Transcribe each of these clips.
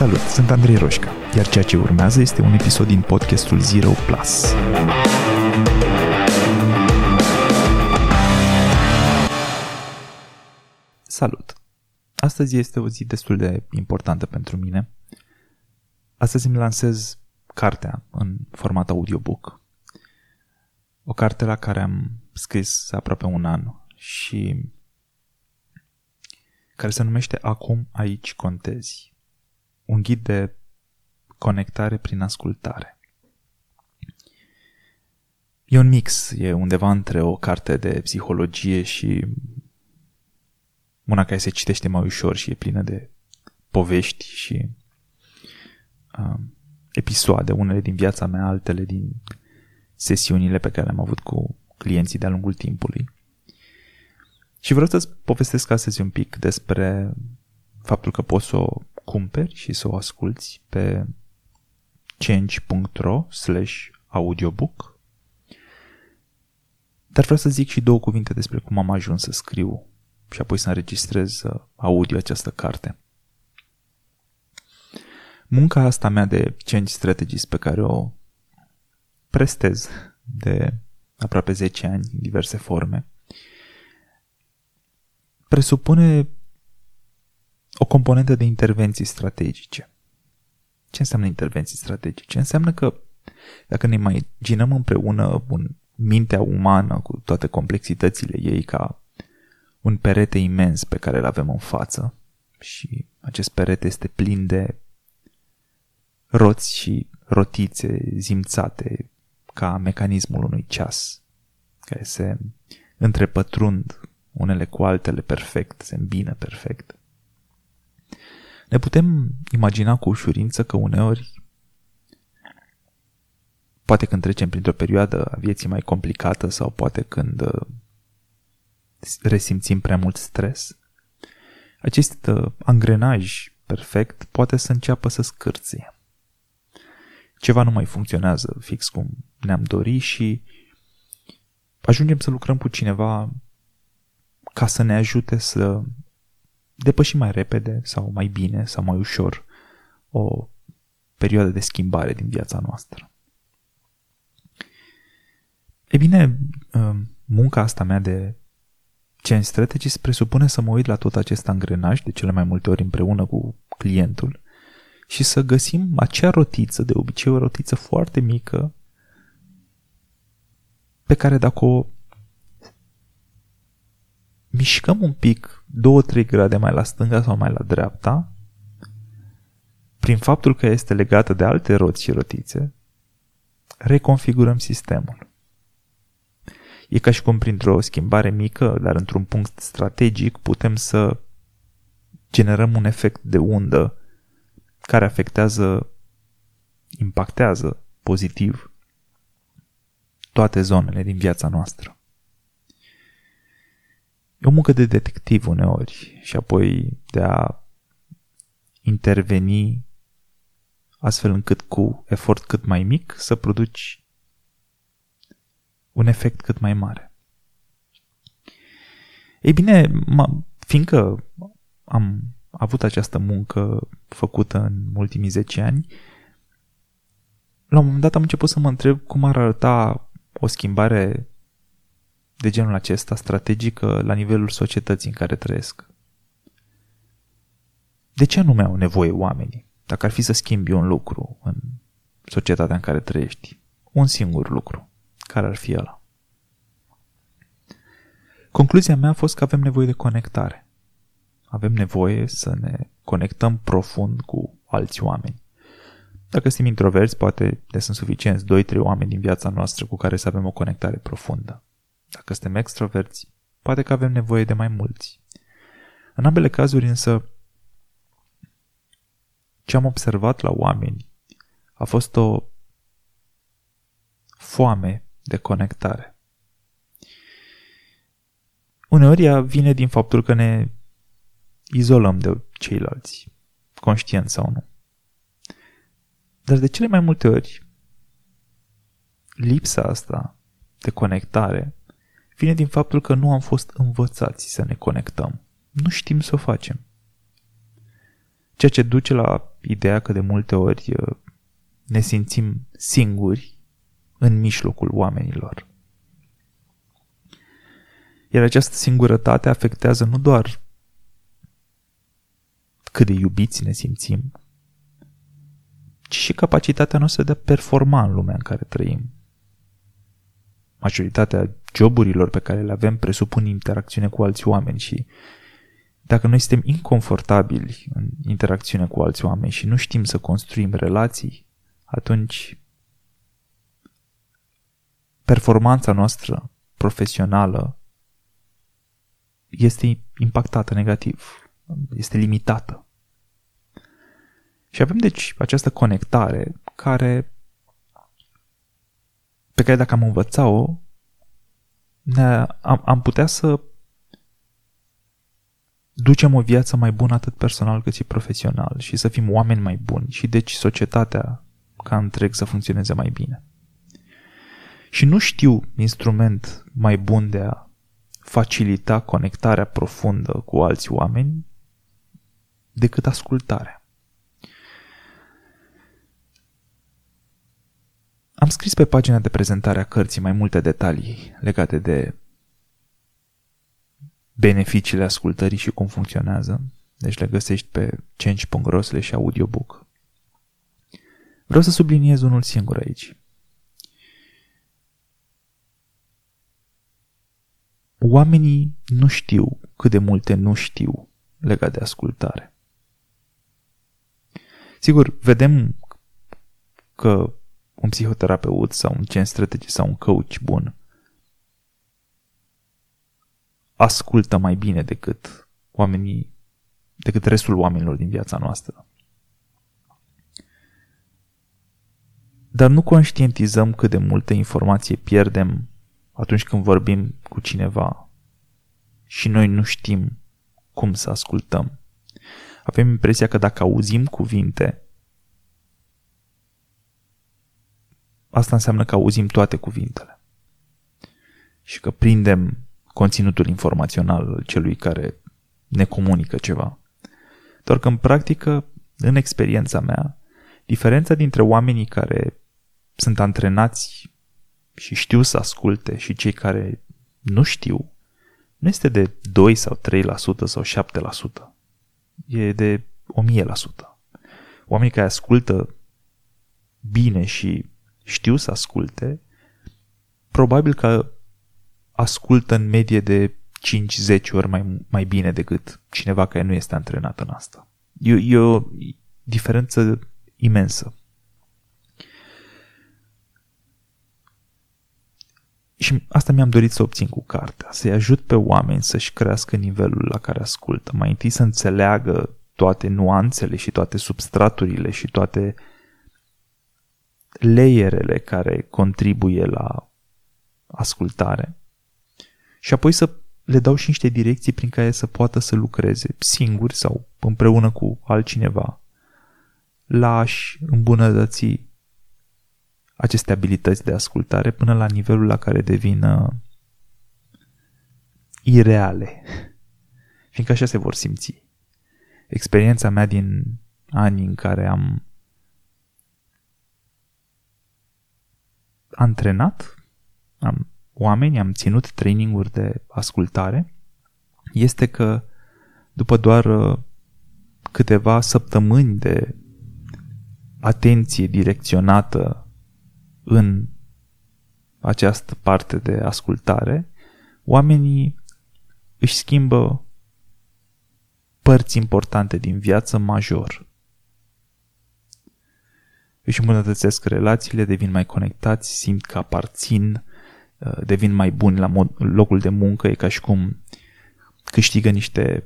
Salut, sunt Andrei Roșca, iar ceea ce urmează este un episod din podcastul Zero Plus. Salut! Astăzi este o zi destul de importantă pentru mine. Astăzi îmi lansez cartea în format audiobook. O carte la care am scris aproape un an și care se numește Acum aici contezi. Un ghid de conectare prin ascultare. E un mix, e undeva între o carte de psihologie și una care se citește mai ușor și e plină de povești și uh, episoade, unele din viața mea, altele din sesiunile pe care le-am avut cu clienții de-a lungul timpului. Și vreau să-ți povestesc astăzi un pic despre faptul că poți să o cumperi și să o asculti pe change.ro slash audiobook. Dar vreau să zic și două cuvinte despre cum am ajuns să scriu și apoi să înregistrez uh, audio această carte. Munca asta mea de change strategies pe care o prestez de aproape 10 ani în diverse forme, presupune o componentă de intervenții strategice. Ce înseamnă intervenții strategice? Înseamnă că dacă ne imaginăm împreună un mintea umană cu toate complexitățile ei ca un perete imens pe care îl avem în față și acest perete este plin de roți și rotițe zimțate ca mecanismul unui ceas care se întrepătrund unele cu altele perfect, se îmbină perfect. Ne putem imagina cu ușurință că uneori, poate când trecem printr-o perioadă a vieții mai complicată sau poate când uh, resimțim prea mult stres, acest uh, angrenaj perfect poate să înceapă să scârție. Ceva nu mai funcționează fix cum ne-am dori și ajungem să lucrăm cu cineva ca să ne ajute să depășim mai repede sau mai bine sau mai ușor o perioadă de schimbare din viața noastră. E bine, um, munca asta mea de Change Strategies presupune să mă uit la tot acest angrenaj, de cele mai multe ori împreună cu clientul, și să găsim acea rotiță, de obicei o rotiță foarte mică, pe care dacă o mișcăm un pic 2-3 grade mai la stânga sau mai la dreapta, prin faptul că este legată de alte roți și rotițe, reconfigurăm sistemul. E ca și cum printr-o schimbare mică, dar într-un punct strategic, putem să generăm un efect de undă care afectează, impactează pozitiv toate zonele din viața noastră. E o muncă de detectiv uneori și apoi de a interveni astfel încât cu efort cât mai mic să produci un efect cât mai mare. Ei bine, fiindcă am avut această muncă făcută în ultimii 10 ani, la un moment dat am început să mă întreb cum ar arăta o schimbare de genul acesta strategică la nivelul societății în care trăiesc. De ce nu mi-au nevoie oamenii? Dacă ar fi să schimbi un lucru în societatea în care trăiești, un singur lucru, care ar fi ăla? Concluzia mea a fost că avem nevoie de conectare. Avem nevoie să ne conectăm profund cu alți oameni. Dacă suntem introverți, poate le sunt suficienți 2-3 oameni din viața noastră cu care să avem o conectare profundă. Dacă suntem extroverți, poate că avem nevoie de mai mulți. În ambele cazuri însă, ce am observat la oameni a fost o foame de conectare. Uneori ea vine din faptul că ne izolăm de ceilalți, conștient sau nu. Dar de cele mai multe ori, lipsa asta de conectare vine din faptul că nu am fost învățați să ne conectăm. Nu știm să o facem. Ceea ce duce la ideea că de multe ori uh, ne simțim singuri în mijlocul oamenilor. Iar această singurătate afectează nu doar cât de iubiți ne simțim, ci și capacitatea noastră de a performa în lumea în care trăim. Majoritatea joburilor pe care le avem presupun interacțiune cu alți oameni și dacă noi suntem inconfortabili în interacțiune cu alți oameni și nu știm să construim relații, atunci performanța noastră profesională este impactată negativ, este limitată. Și avem deci această conectare care pe care dacă am învățat-o, am, am putea să ducem o viață mai bună atât personal cât și profesional și să fim oameni mai buni și deci societatea ca întreg să funcționeze mai bine. Și nu știu instrument mai bun de a facilita conectarea profundă cu alți oameni decât ascultarea. Am scris pe pagina de prezentare a cărții mai multe detalii legate de beneficiile ascultării și cum funcționează. Deci le găsești pe change.ro și audiobook. Vreau să subliniez unul singur aici. Oamenii nu știu cât de multe nu știu legat de ascultare. Sigur, vedem că un psihoterapeut sau un gen strategic sau un coach bun ascultă mai bine decât oamenii, decât restul oamenilor din viața noastră. Dar nu conștientizăm cât de multă informație pierdem atunci când vorbim cu cineva și noi nu știm cum să ascultăm. Avem impresia că dacă auzim cuvinte, asta înseamnă că auzim toate cuvintele și că prindem conținutul informațional al celui care ne comunică ceva. Doar că în practică, în experiența mea, diferența dintre oamenii care sunt antrenați și știu să asculte și cei care nu știu, nu este de 2 sau 3% sau 7%. E de 1000%. Oamenii care ascultă bine și știu să asculte, probabil că ascultă în medie de 5-10 ori mai, mai bine decât cineva care nu este antrenat în asta. E, e o diferență imensă. Și asta mi-am dorit să obțin cu cartea, să-i ajut pe oameni să-și crească nivelul la care ascultă. Mai întâi să înțeleagă toate nuanțele și toate substraturile și toate layerele care contribuie la ascultare. Și apoi să le dau și niște direcții prin care să poată să lucreze singuri sau împreună cu altcineva la a-și îmbunătăți aceste abilități de ascultare până la nivelul la care devin uh, ireale. Fiindcă așa se vor simți. Experiența mea din anii în care am antrenat, am oameni, am ținut traininguri de ascultare, este că după doar uh, câteva săptămâni de atenție direcționată în această parte de ascultare, oamenii își schimbă părți importante din viață major. Își îmbunătățesc relațiile, devin mai conectați, simt că aparțin, uh, devin mai buni la mod, locul de muncă, e ca și cum câștigă niște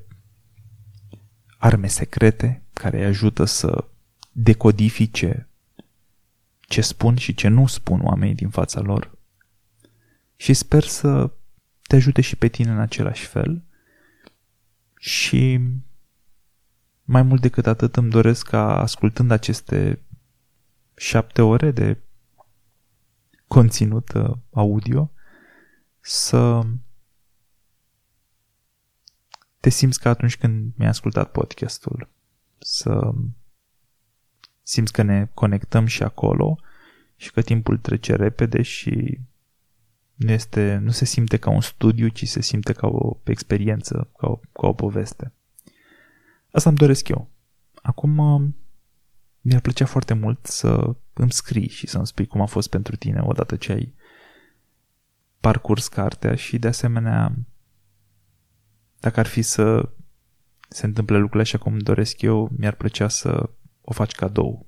arme secrete care îi ajută să decodifice ce spun și ce nu spun oamenii din fața lor. Și sper să te ajute și pe tine în același fel. Și mai mult decât atât îmi doresc ca ascultând aceste șapte ore de conținut uh, audio să te simți ca atunci când mi-ai ascultat podcastul să simți că ne conectăm și acolo și că timpul trece repede și nu, este, nu se simte ca un studiu, ci se simte ca o experiență, ca o, ca o poveste. Asta îmi doresc eu. Acum mi-ar plăcea foarte mult să îmi scrii și să-mi spui cum a fost pentru tine odată ce ai parcurs cartea și de asemenea dacă ar fi să se întâmple lucrurile așa cum doresc eu, mi-ar plăcea să o faci cadou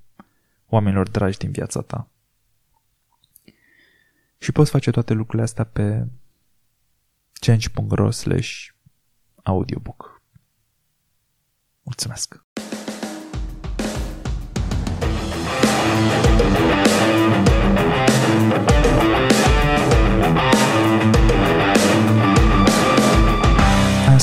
oamenilor dragi din viața ta. Și poți face toate lucrurile astea pe change.ro slash audiobook. Mulțumesc!